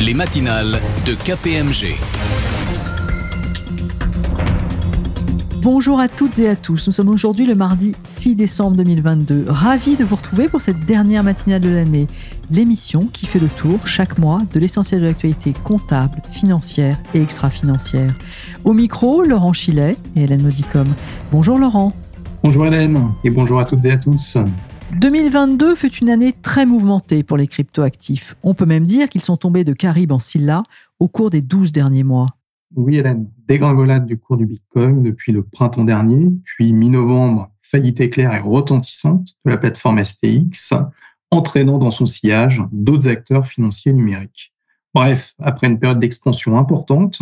les matinales de KPMG. Bonjour à toutes et à tous. Nous sommes aujourd'hui le mardi 6 décembre 2022. Ravi de vous retrouver pour cette dernière matinale de l'année. L'émission qui fait le tour chaque mois de l'essentiel de l'actualité comptable, financière et extra-financière. Au micro, Laurent Chilet et Hélène Modicom. Bonjour Laurent. Bonjour Hélène et bonjour à toutes et à tous. 2022 fut une année très mouvementée pour les cryptoactifs. On peut même dire qu'ils sont tombés de Caribe en Silla au cours des 12 derniers mois. Oui, Hélène, dégringolade du cours du Bitcoin depuis le printemps dernier, puis mi-novembre, faillite éclair et retentissante de la plateforme STX, entraînant dans son sillage d'autres acteurs financiers numériques. Bref, après une période d'expansion importante,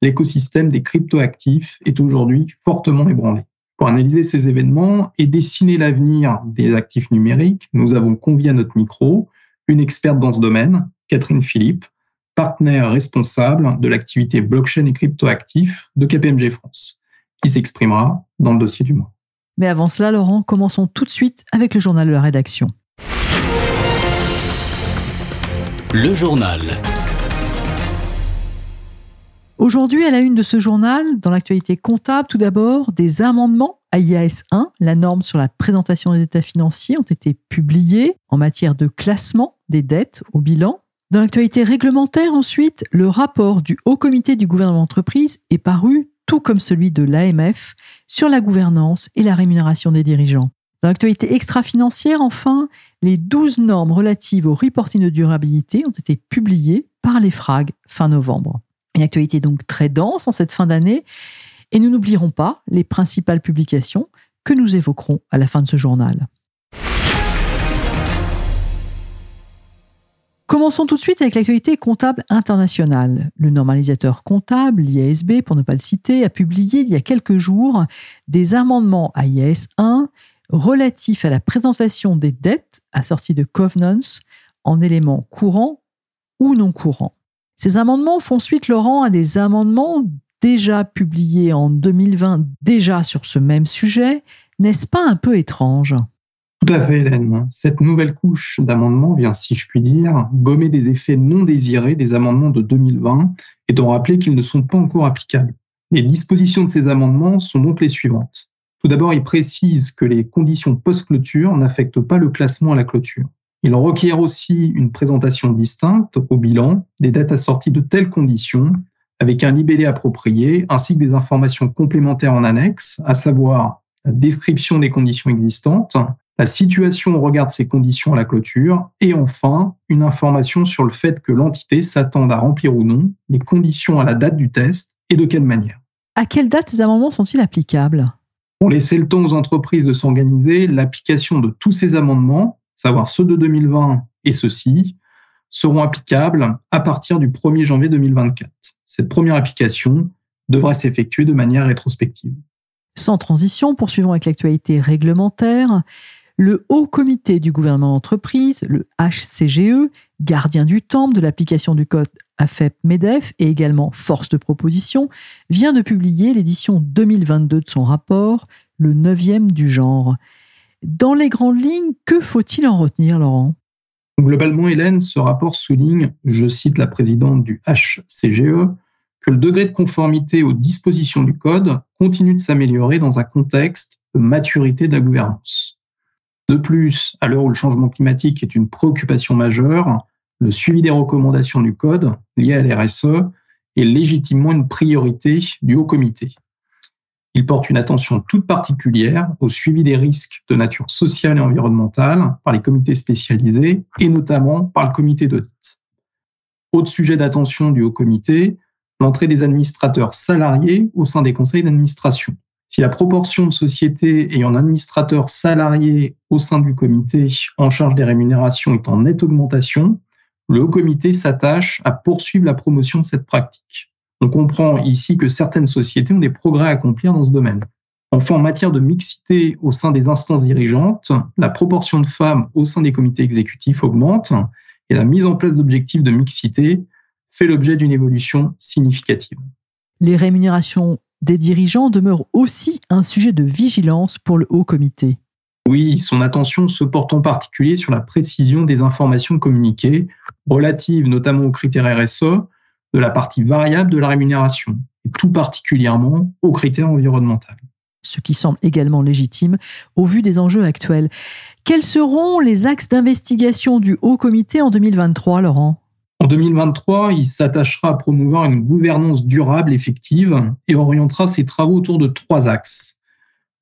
l'écosystème des cryptoactifs est aujourd'hui fortement ébranlé. Pour analyser ces événements et dessiner l'avenir des actifs numériques, nous avons convié à notre micro une experte dans ce domaine, Catherine Philippe, partenaire responsable de l'activité blockchain et cryptoactifs de KPMG France, qui s'exprimera dans le dossier du mois. Mais avant cela, Laurent, commençons tout de suite avec le journal de la rédaction. Le journal. Aujourd'hui, à la une de ce journal, dans l'actualité comptable, tout d'abord, des amendements à IAS 1, la norme sur la présentation des états financiers, ont été publiés en matière de classement des dettes au bilan dans l'actualité réglementaire, ensuite, le rapport du Haut Comité du gouvernement d'entreprise est paru, tout comme celui de l'AMF, sur la gouvernance et la rémunération des dirigeants. Dans l'actualité extra-financière, enfin, les 12 normes relatives au reporting de durabilité ont été publiées par les FRAG fin novembre. Une actualité donc très dense en cette fin d'année, et nous n'oublierons pas les principales publications que nous évoquerons à la fin de ce journal. Commençons tout de suite avec l'actualité comptable internationale. Le normalisateur comptable, l'IASB pour ne pas le citer, a publié il y a quelques jours des amendements à IAS 1 relatifs à la présentation des dettes assorties de covenants en éléments courants ou non courants. Ces amendements font suite, Laurent, à des amendements déjà publiés en 2020, déjà sur ce même sujet. N'est-ce pas un peu étrange? Tout à fait, Hélène. Cette nouvelle couche d'amendements vient, si je puis dire, gommer des effets non désirés des amendements de 2020 et d'en rappeler qu'ils ne sont pas encore applicables. Les dispositions de ces amendements sont donc les suivantes. Tout d'abord, il précise que les conditions post-clôture n'affectent pas le classement à la clôture. Il requiert aussi une présentation distincte au bilan des dates assorties de telles conditions avec un libellé approprié ainsi que des informations complémentaires en annexe, à savoir la description des conditions existantes, la situation au regard de ces conditions à la clôture, et enfin une information sur le fait que l'entité s'attend à remplir ou non les conditions à la date du test et de quelle manière. À quelle date ces amendements sont-ils applicables? Pour laisser le temps aux entreprises de s'organiser, l'application de tous ces amendements, savoir ceux de 2020 et ceux-ci, seront applicables à partir du 1er janvier 2024. Cette première application devra s'effectuer de manière rétrospective. Sans transition, poursuivons avec l'actualité réglementaire. Le Haut Comité du gouvernement d'entreprise, le HCGE, gardien du temple de l'application du code AFEP-MEDEF et également force de proposition, vient de publier l'édition 2022 de son rapport, le neuvième du genre. Dans les grandes lignes, que faut-il en retenir, Laurent? Globalement, Hélène, ce rapport souligne, je cite la présidente du HCGE, que le degré de conformité aux dispositions du code continue de s'améliorer dans un contexte de maturité de la gouvernance. De plus, à l'heure où le changement climatique est une préoccupation majeure, le suivi des recommandations du Code liées à l'RSE est légitimement une priorité du Haut Comité. Il porte une attention toute particulière au suivi des risques de nature sociale et environnementale par les comités spécialisés et notamment par le comité d'audit. Autre sujet d'attention du Haut Comité, l'entrée des administrateurs salariés au sein des conseils d'administration. Si la proportion de sociétés ayant un administrateur salarié au sein du comité en charge des rémunérations est en nette augmentation, le haut comité s'attache à poursuivre la promotion de cette pratique. On comprend ici que certaines sociétés ont des progrès à accomplir dans ce domaine. Enfin, en matière de mixité au sein des instances dirigeantes, la proportion de femmes au sein des comités exécutifs augmente et la mise en place d'objectifs de mixité fait l'objet d'une évolution significative. Les rémunérations des dirigeants demeure aussi un sujet de vigilance pour le haut comité. Oui, son attention se porte en particulier sur la précision des informations communiquées, relatives notamment aux critères RSE de la partie variable de la rémunération, et tout particulièrement aux critères environnementaux. Ce qui semble également légitime au vu des enjeux actuels. Quels seront les axes d'investigation du Haut Comité en 2023, Laurent? En 2023, il s'attachera à promouvoir une gouvernance durable effective et orientera ses travaux autour de trois axes.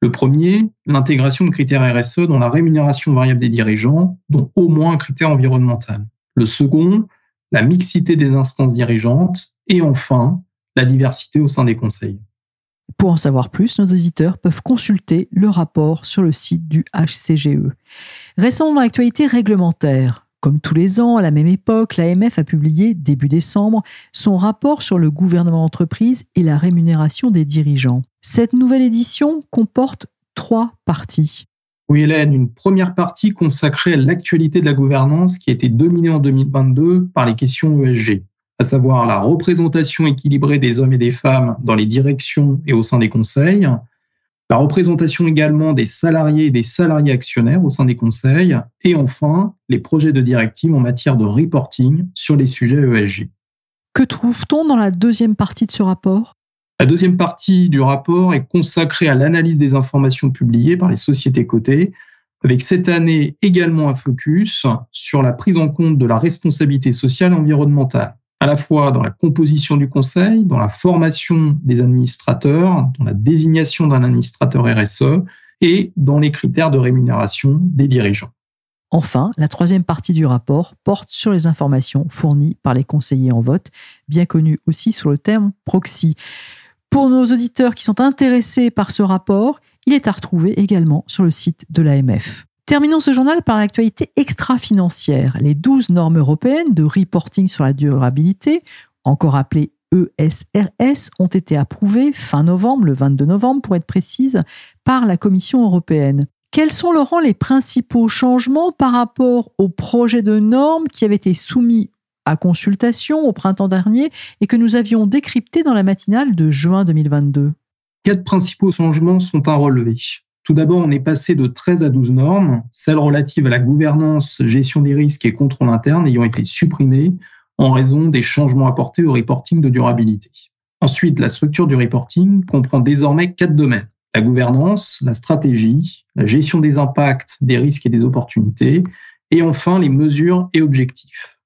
Le premier, l'intégration de critères RSE dans la rémunération variable des dirigeants, dont au moins un critère environnemental. Le second, la mixité des instances dirigeantes. Et enfin, la diversité au sein des conseils. Pour en savoir plus, nos auditeurs peuvent consulter le rapport sur le site du HCGE. Restons dans l'actualité réglementaire. Comme tous les ans, à la même époque, l'AMF a publié, début décembre, son rapport sur le gouvernement d'entreprise et la rémunération des dirigeants. Cette nouvelle édition comporte trois parties. Oui, Hélène, une première partie consacrée à l'actualité de la gouvernance qui a été dominée en 2022 par les questions ESG, à savoir la représentation équilibrée des hommes et des femmes dans les directions et au sein des conseils, la représentation également des salariés et des salariés actionnaires au sein des conseils, et enfin les projets de directive en matière de reporting sur les sujets ESG. Que trouve-t-on dans la deuxième partie de ce rapport? La deuxième partie du rapport est consacrée à l'analyse des informations publiées par les sociétés cotées, avec cette année également un focus sur la prise en compte de la responsabilité sociale et environnementale à la fois dans la composition du conseil, dans la formation des administrateurs, dans la désignation d'un administrateur RSE et dans les critères de rémunération des dirigeants. Enfin, la troisième partie du rapport porte sur les informations fournies par les conseillers en vote, bien connus aussi sous le terme proxy. Pour nos auditeurs qui sont intéressés par ce rapport, il est à retrouver également sur le site de l'AMF. Terminons ce journal par l'actualité extra-financière. Les 12 normes européennes de reporting sur la durabilité, encore appelées ESRS, ont été approuvées fin novembre, le 22 novembre pour être précise, par la Commission européenne. Quels sont, Laurent, les principaux changements par rapport au projet de normes qui avait été soumis à consultation au printemps dernier et que nous avions décrypté dans la matinale de juin 2022 Quatre principaux changements sont à relever. Tout d'abord, on est passé de 13 à 12 normes, celles relatives à la gouvernance, gestion des risques et contrôle interne ayant été supprimées en raison des changements apportés au reporting de durabilité. Ensuite, la structure du reporting comprend désormais quatre domaines. La gouvernance, la stratégie, la gestion des impacts, des risques et des opportunités, et enfin les mesures et objectifs.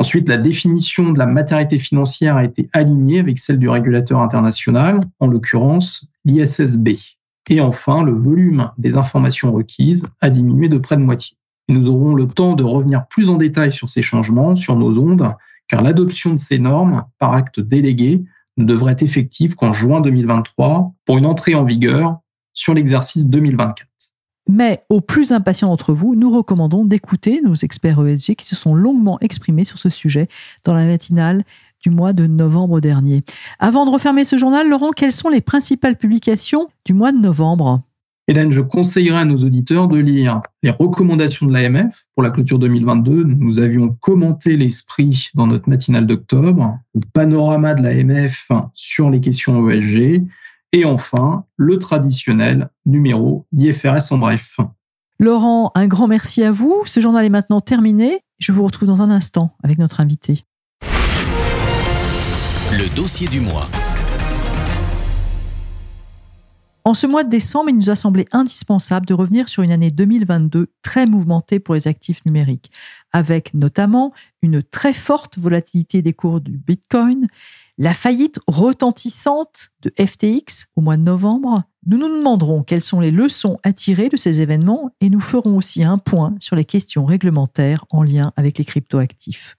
Ensuite, la définition de la matérialité financière a été alignée avec celle du régulateur international, en l'occurrence l'ISSB. Et enfin, le volume des informations requises a diminué de près de moitié. nous aurons le temps de revenir plus en détail sur ces changements, sur nos ondes, car l'adoption de ces normes par acte délégué ne devrait être effective qu'en juin 2023 pour une entrée en vigueur sur l'exercice 2024. Mais aux plus impatients d'entre vous, nous recommandons d'écouter nos experts ESG qui se sont longuement exprimés sur ce sujet dans la matinale du mois de novembre dernier. Avant de refermer ce journal, Laurent, quelles sont les principales publications du mois de novembre? Hélène, je conseillerais à nos auditeurs de lire les recommandations de l'AMF pour la clôture 2022. Nous avions commenté l'esprit dans notre matinale d'octobre, le panorama de l'AMF sur les questions ESG et enfin le traditionnel numéro d'IFRS en bref. Laurent, un grand merci à vous. Ce journal est maintenant terminé. Je vous retrouve dans un instant avec notre invité. Le dossier du mois. En ce mois de décembre, il nous a semblé indispensable de revenir sur une année 2022 très mouvementée pour les actifs numériques, avec notamment une très forte volatilité des cours du Bitcoin, la faillite retentissante de FTX au mois de novembre. Nous nous demanderons quelles sont les leçons à tirer de ces événements et nous ferons aussi un point sur les questions réglementaires en lien avec les cryptoactifs.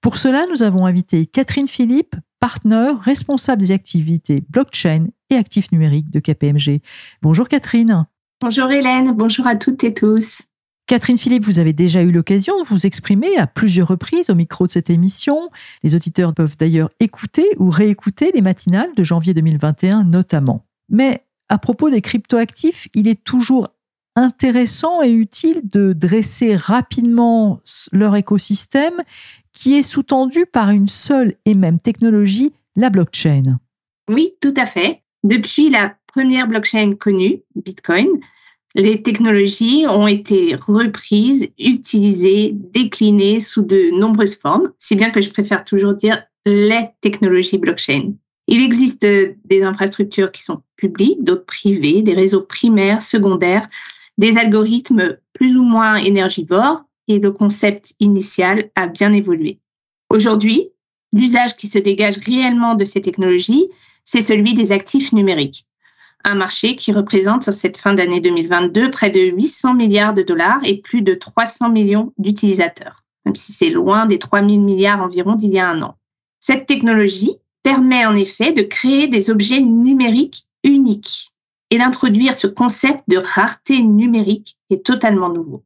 Pour cela, nous avons invité Catherine Philippe, partenaire responsable des activités blockchain et actifs numériques de KPMG. Bonjour Catherine. Bonjour Hélène, bonjour à toutes et tous. Catherine Philippe, vous avez déjà eu l'occasion de vous exprimer à plusieurs reprises au micro de cette émission. Les auditeurs peuvent d'ailleurs écouter ou réécouter les matinales de janvier 2021 notamment. Mais à propos des cryptoactifs, il est toujours intéressant et utile de dresser rapidement leur écosystème qui est sous-tendu par une seule et même technologie, la blockchain. Oui, tout à fait. Depuis la première blockchain connue, Bitcoin, les technologies ont été reprises, utilisées, déclinées sous de nombreuses formes, si bien que je préfère toujours dire les technologies blockchain. Il existe des infrastructures qui sont publiques, d'autres privées, des réseaux primaires, secondaires, des algorithmes plus ou moins énergivores, et le concept initial a bien évolué. Aujourd'hui, l'usage qui se dégage réellement de ces technologies, c'est celui des actifs numériques un marché qui représente en cette fin d'année 2022 près de 800 milliards de dollars et plus de 300 millions d'utilisateurs, même si c'est loin des 3 000 milliards environ d'il y a un an. Cette technologie permet en effet de créer des objets numériques uniques et d'introduire ce concept de rareté numérique qui est totalement nouveau.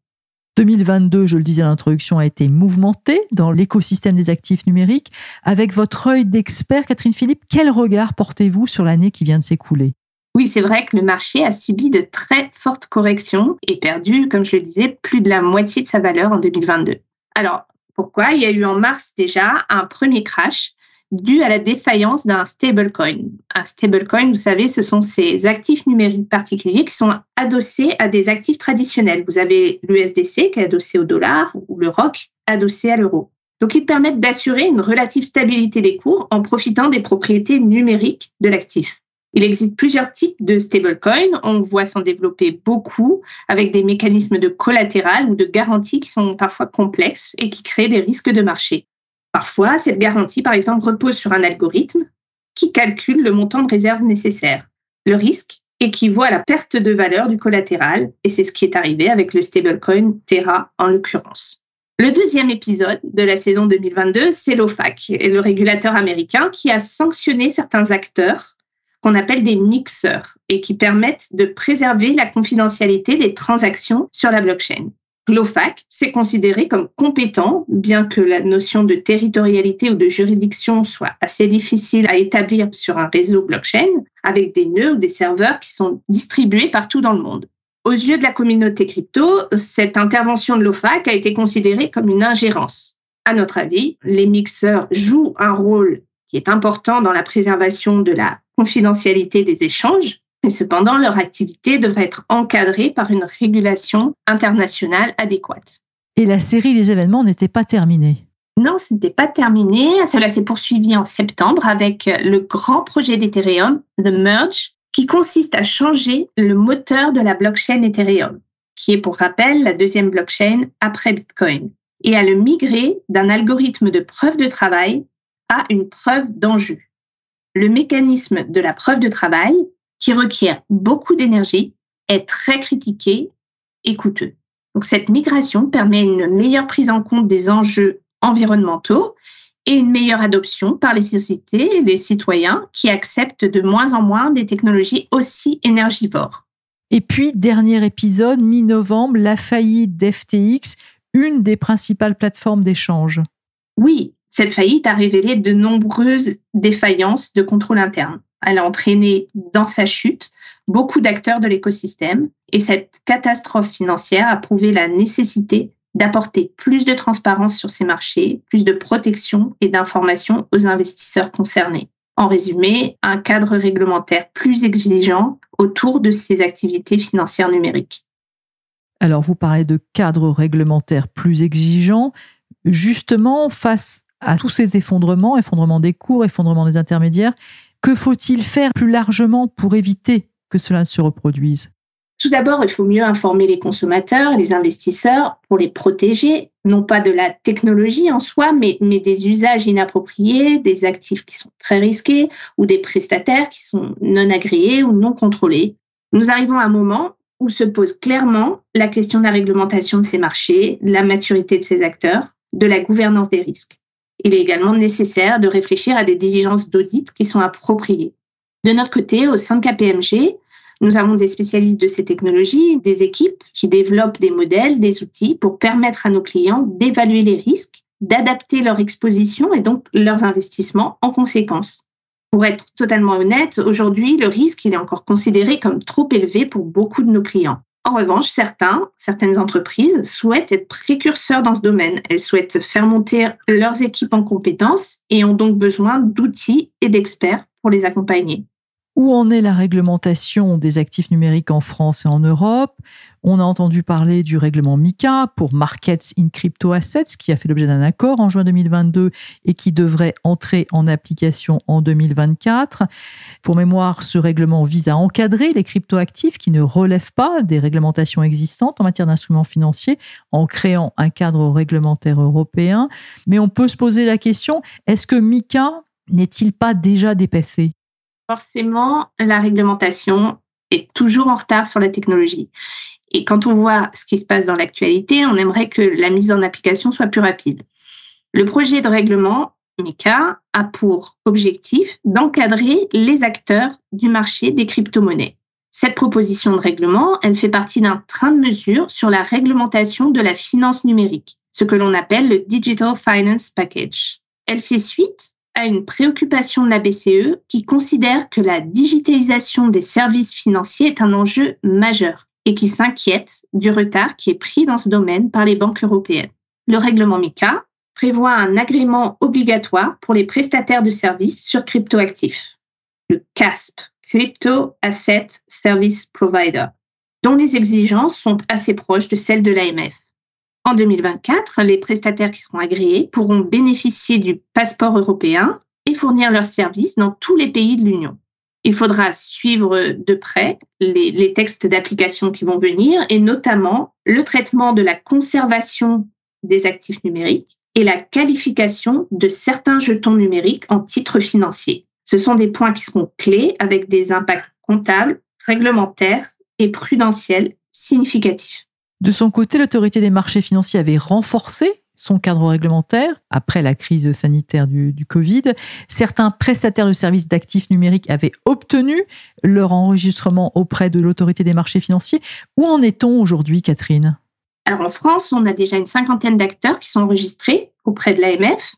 2022, je le disais à l'introduction, a été mouvementé dans l'écosystème des actifs numériques. Avec votre œil d'expert, Catherine Philippe, quel regard portez-vous sur l'année qui vient de s'écouler? Oui, c'est vrai que le marché a subi de très fortes corrections et perdu, comme je le disais, plus de la moitié de sa valeur en 2022. Alors, pourquoi? Il y a eu en mars déjà un premier crash dû à la défaillance d'un stablecoin. Un stablecoin, vous savez, ce sont ces actifs numériques particuliers qui sont adossés à des actifs traditionnels. Vous avez l'USDC qui est adossé au dollar ou le ROC adossé à l'euro. Donc, ils permettent d'assurer une relative stabilité des cours en profitant des propriétés numériques de l'actif. Il existe plusieurs types de stablecoins. On voit s'en développer beaucoup avec des mécanismes de collatéral ou de garantie qui sont parfois complexes et qui créent des risques de marché. Parfois, cette garantie, par exemple, repose sur un algorithme qui calcule le montant de réserve nécessaire. Le risque équivaut à la perte de valeur du collatéral et c'est ce qui est arrivé avec le stablecoin Terra en l'occurrence. Le deuxième épisode de la saison 2022, c'est l'OFAC, le régulateur américain qui a sanctionné certains acteurs qu'on appelle des mixeurs et qui permettent de préserver la confidentialité des transactions sur la blockchain. GloFac, c'est considéré comme compétent, bien que la notion de territorialité ou de juridiction soit assez difficile à établir sur un réseau blockchain, avec des nœuds ou des serveurs qui sont distribués partout dans le monde. Aux yeux de la communauté crypto, cette intervention de l'OFAC a été considérée comme une ingérence. À notre avis, les mixeurs jouent un rôle qui est important dans la préservation de la confidentialité des échanges, mais cependant leur activité devrait être encadrée par une régulation internationale adéquate. Et la série des événements n'était pas terminée non, ce n'était pas terminé. Cela s'est poursuivi en septembre avec le grand projet d'Ethereum, The Merge, qui consiste à changer le moteur de la blockchain Ethereum, qui est pour rappel la deuxième blockchain après Bitcoin, et à le migrer d'un algorithme de preuve de travail à une preuve d'enjeu le mécanisme de la preuve de travail, qui requiert beaucoup d'énergie, est très critiqué et coûteux. Donc cette migration permet une meilleure prise en compte des enjeux environnementaux et une meilleure adoption par les sociétés et les citoyens qui acceptent de moins en moins des technologies aussi énergivores. Et puis, dernier épisode, mi-novembre, la faillite d'FTX, une des principales plateformes d'échange. Oui, cette faillite a révélé de nombreuses défaillances de contrôle interne. Elle a entraîné dans sa chute beaucoup d'acteurs de l'écosystème et cette catastrophe financière a prouvé la nécessité d'apporter plus de transparence sur ces marchés, plus de protection et d'information aux investisseurs concernés. En résumé, un cadre réglementaire plus exigeant autour de ces activités financières numériques. Alors, vous parlez de cadre réglementaire plus exigeant. Justement, face à tous ces effondrements, effondrement des cours, effondrement des intermédiaires. Que faut-il faire plus largement pour éviter que cela se reproduise? Tout d'abord, il faut mieux informer les consommateurs, les investisseurs pour les protéger, non pas de la technologie en soi, mais, mais des usages inappropriés, des actifs qui sont très risqués ou des prestataires qui sont non agréés ou non contrôlés. Nous arrivons à un moment où se pose clairement la question de la réglementation de ces marchés, la maturité de ces acteurs, de la gouvernance des risques il est également nécessaire de réfléchir à des diligences d'audit qui sont appropriées. De notre côté, au sein de KPMG, nous avons des spécialistes de ces technologies, des équipes qui développent des modèles, des outils pour permettre à nos clients d'évaluer les risques, d'adapter leur exposition et donc leurs investissements en conséquence. Pour être totalement honnête, aujourd'hui, le risque est encore considéré comme trop élevé pour beaucoup de nos clients. En revanche, certains, certaines entreprises souhaitent être précurseurs dans ce domaine. Elles souhaitent faire monter leurs équipes en compétences et ont donc besoin d'outils et d'experts pour les accompagner. Où en est la réglementation des actifs numériques en France et en Europe? On a entendu parler du règlement MICA pour Markets in Crypto Assets, qui a fait l'objet d'un accord en juin 2022 et qui devrait entrer en application en 2024. Pour mémoire, ce règlement vise à encadrer les cryptoactifs qui ne relèvent pas des réglementations existantes en matière d'instruments financiers en créant un cadre réglementaire européen. Mais on peut se poser la question, est-ce que MICA n'est-il pas déjà dépassé? Forcément, la réglementation est toujours en retard sur la technologie. Et quand on voit ce qui se passe dans l'actualité, on aimerait que la mise en application soit plus rapide. Le projet de règlement MICA a pour objectif d'encadrer les acteurs du marché des crypto-monnaies. Cette proposition de règlement, elle fait partie d'un train de mesures sur la réglementation de la finance numérique, ce que l'on appelle le Digital Finance Package. Elle fait suite à une préoccupation de la BCE qui considère que la digitalisation des services financiers est un enjeu majeur et qui s'inquiète du retard qui est pris dans ce domaine par les banques européennes. Le règlement MICA prévoit un agrément obligatoire pour les prestataires de services sur cryptoactifs, le CASP, Crypto Asset Service Provider, dont les exigences sont assez proches de celles de l'AMF. En 2024, les prestataires qui seront agréés pourront bénéficier du passeport européen et fournir leurs services dans tous les pays de l'Union. Il faudra suivre de près les, textes d'application qui vont venir et notamment le traitement de la conservation des actifs numériques et la qualification de certains jetons numériques en titres financiers. Ce sont des points qui seront clés avec des impacts comptables, réglementaires et prudentiels significatifs. De son côté, l'autorité des marchés financiers avait renforcé son cadre réglementaire après la crise sanitaire du, Covid. Certains prestataires de services d'actifs numériques avaient obtenu leur enregistrement auprès de l'autorité des marchés financiers. Où en est-on aujourd'hui, Catherine? Alors en France, on a déjà une cinquantaine d'acteurs qui sont enregistrés auprès de l'AMF,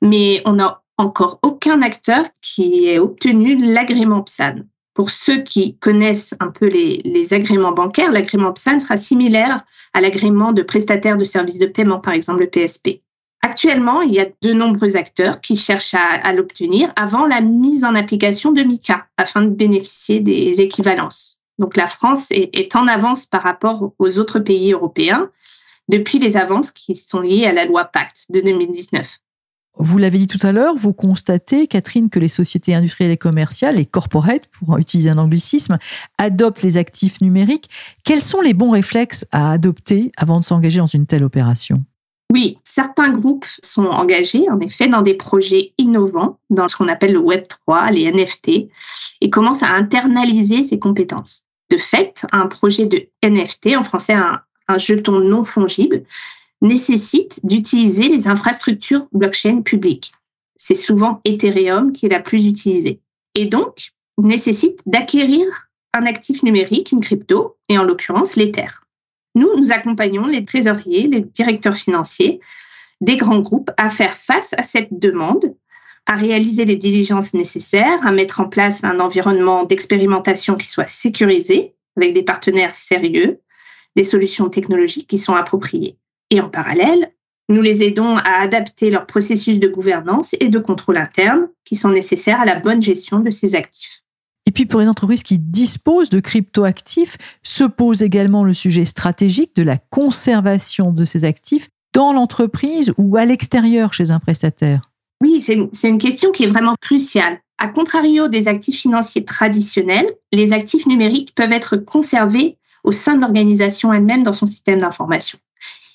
mais on n'a encore aucun acteur qui ait obtenu l'agrément PSAN. Pour ceux qui connaissent un peu les, agréments bancaires, l'agrément PSAN sera similaire à l'agrément de prestataire de services de paiement, par exemple le PSP. Actuellement, il y a de nombreux acteurs qui cherchent à, l'obtenir avant la mise en application de MICA afin de bénéficier des équivalences. Donc la France est en avance par rapport aux autres pays européens depuis les avances qui sont liées à la loi Pacte de 2019. Vous l'avez dit tout à l'heure, vous constatez, Catherine, que les sociétés industrielles et commerciales, les corporates, pour utiliser un anglicisme, adoptent les actifs numériques. Quels sont les bons réflexes à adopter avant de s'engager dans une telle opération? Oui, certains groupes sont engagés en effet dans des projets innovants, dans ce qu'on appelle le Web 3, les NFT, et commencent à internaliser ces compétences. De fait, un projet de NFT, en français un, un jeton non fongible, nécessite d'utiliser les infrastructures blockchain publiques. C'est souvent Ethereum qui est la plus utilisée. Et donc, nécessite d'acquérir un actif numérique, une crypto, et en l'occurrence l'Ether. Nous, nous accompagnons les trésoriers, les directeurs financiers des grands groupes à faire face à cette demande, à réaliser les diligences nécessaires, à mettre en place un environnement d'expérimentation qui soit sécurisé, avec des partenaires sérieux, des solutions technologiques qui sont appropriées. Et en parallèle, nous les aidons à adapter leurs processus de gouvernance et de contrôle interne qui sont nécessaires à la bonne gestion de ces actifs. Et puis pour les entreprises qui disposent de cryptoactifs, se pose également le sujet stratégique de la conservation de ces actifs dans l'entreprise ou à l'extérieur chez un prestataire. Oui, c'est une question qui est vraiment cruciale. À contrario des actifs financiers traditionnels, les actifs numériques peuvent être conservés au sein de l'organisation elle-même dans son système d'information.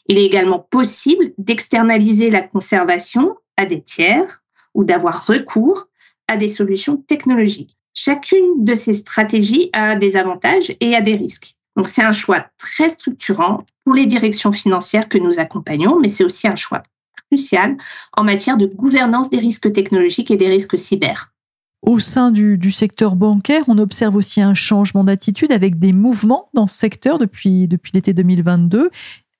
Il est également possible d'externaliser la conservation à des tiers ou d'avoir recours à des solutions technologiques. Chacune de ces stratégies a des avantages et a des risques. Donc c'est un choix très structurant pour les directions financières que nous accompagnons, mais c'est aussi un choix crucial en matière de gouvernance des risques technologiques et des risques cyber. Au sein du, secteur bancaire, on observe aussi un changement d'attitude avec des mouvements dans ce secteur depuis l'été 2022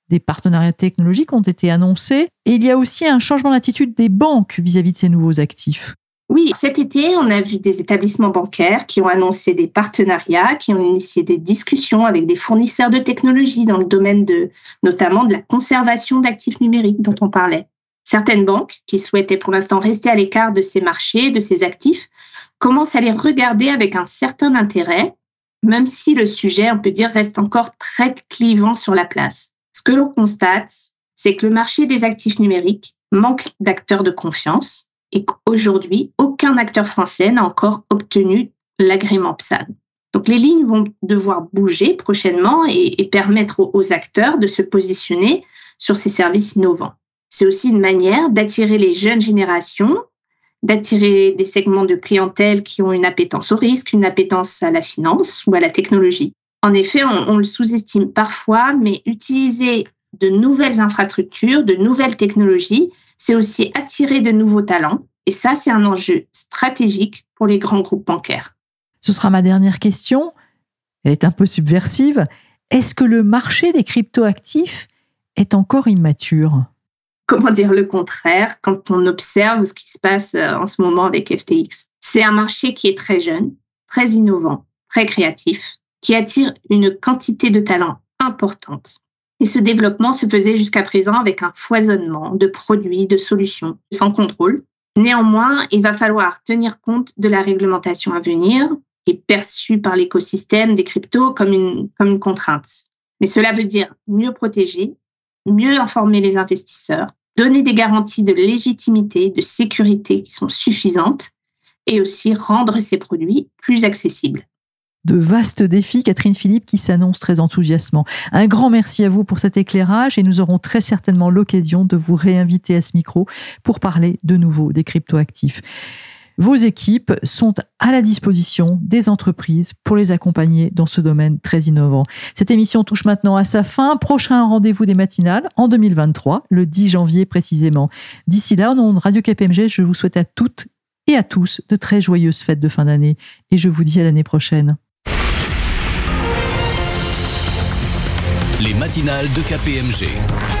des partenariats technologiques ont été annoncés. Et il y a aussi un changement d'attitude des banques vis-à-vis de ces nouveaux actifs. Oui, cet été, on a vu des établissements bancaires qui ont annoncé des partenariats, qui ont initié des discussions avec des fournisseurs de technologies dans le domaine de, notamment de la conservation d'actifs numériques dont on parlait. Certaines banques, qui souhaitaient pour l'instant rester à l'écart de ces marchés, de ces actifs, commencent à les regarder avec un certain intérêt, même si le sujet, on peut dire, reste encore très clivant sur la place. Ce que l'on constate, c'est que le marché des actifs numériques manque d'acteurs de confiance et qu'aujourd'hui, aucun acteur français n'a encore obtenu l'agrément PSAN. Donc les lignes vont devoir bouger prochainement et, permettre aux, acteurs de se positionner sur ces services innovants. C'est aussi une manière d'attirer les jeunes générations, d'attirer des segments de clientèle qui ont une appétence au risque, une appétence à la finance ou à la technologie. En effet, on le sous-estime parfois, mais utiliser de nouvelles infrastructures, de nouvelles technologies, c'est aussi attirer de nouveaux talents. Et ça, c'est un enjeu stratégique pour les grands groupes bancaires. Ce sera ma dernière question. Elle est un peu subversive. Est-ce que le marché des cryptoactifs est encore immature? Comment dire le contraire quand on observe ce qui se passe euh, en ce moment avec FTX C'est un marché qui est très jeune, très innovant, très créatif, qui attire une quantité de talents importante. Et ce développement se faisait jusqu'à présent avec un foisonnement de produits, de solutions, sans contrôle. Néanmoins, il va falloir tenir compte de la réglementation à venir, qui est perçue par l'écosystème des cryptos comme une, comme une contrainte. Mais cela veut dire mieux protéger, mieux informer les investisseurs, donner des garanties de légitimité, de sécurité qui sont suffisantes et aussi rendre ces produits plus accessibles de vastes défis, Catherine Philippe, qui s'annonce très enthousiasmant. Un grand merci à vous pour cet éclairage et nous aurons très certainement l'occasion de vous réinviter à ce micro pour parler de nouveau des cryptoactifs. Vos équipes sont à la disposition des entreprises pour les accompagner dans ce domaine très innovant. Cette émission touche maintenant à sa fin. Prochain rendez-vous des matinales en 2023, le 10 janvier précisément. D'ici là, au nom de Radio KPMG, je vous souhaite à toutes et à tous de très joyeuses fêtes de fin d'année et je vous dis à l'année prochaine. Les matinales de KPMG.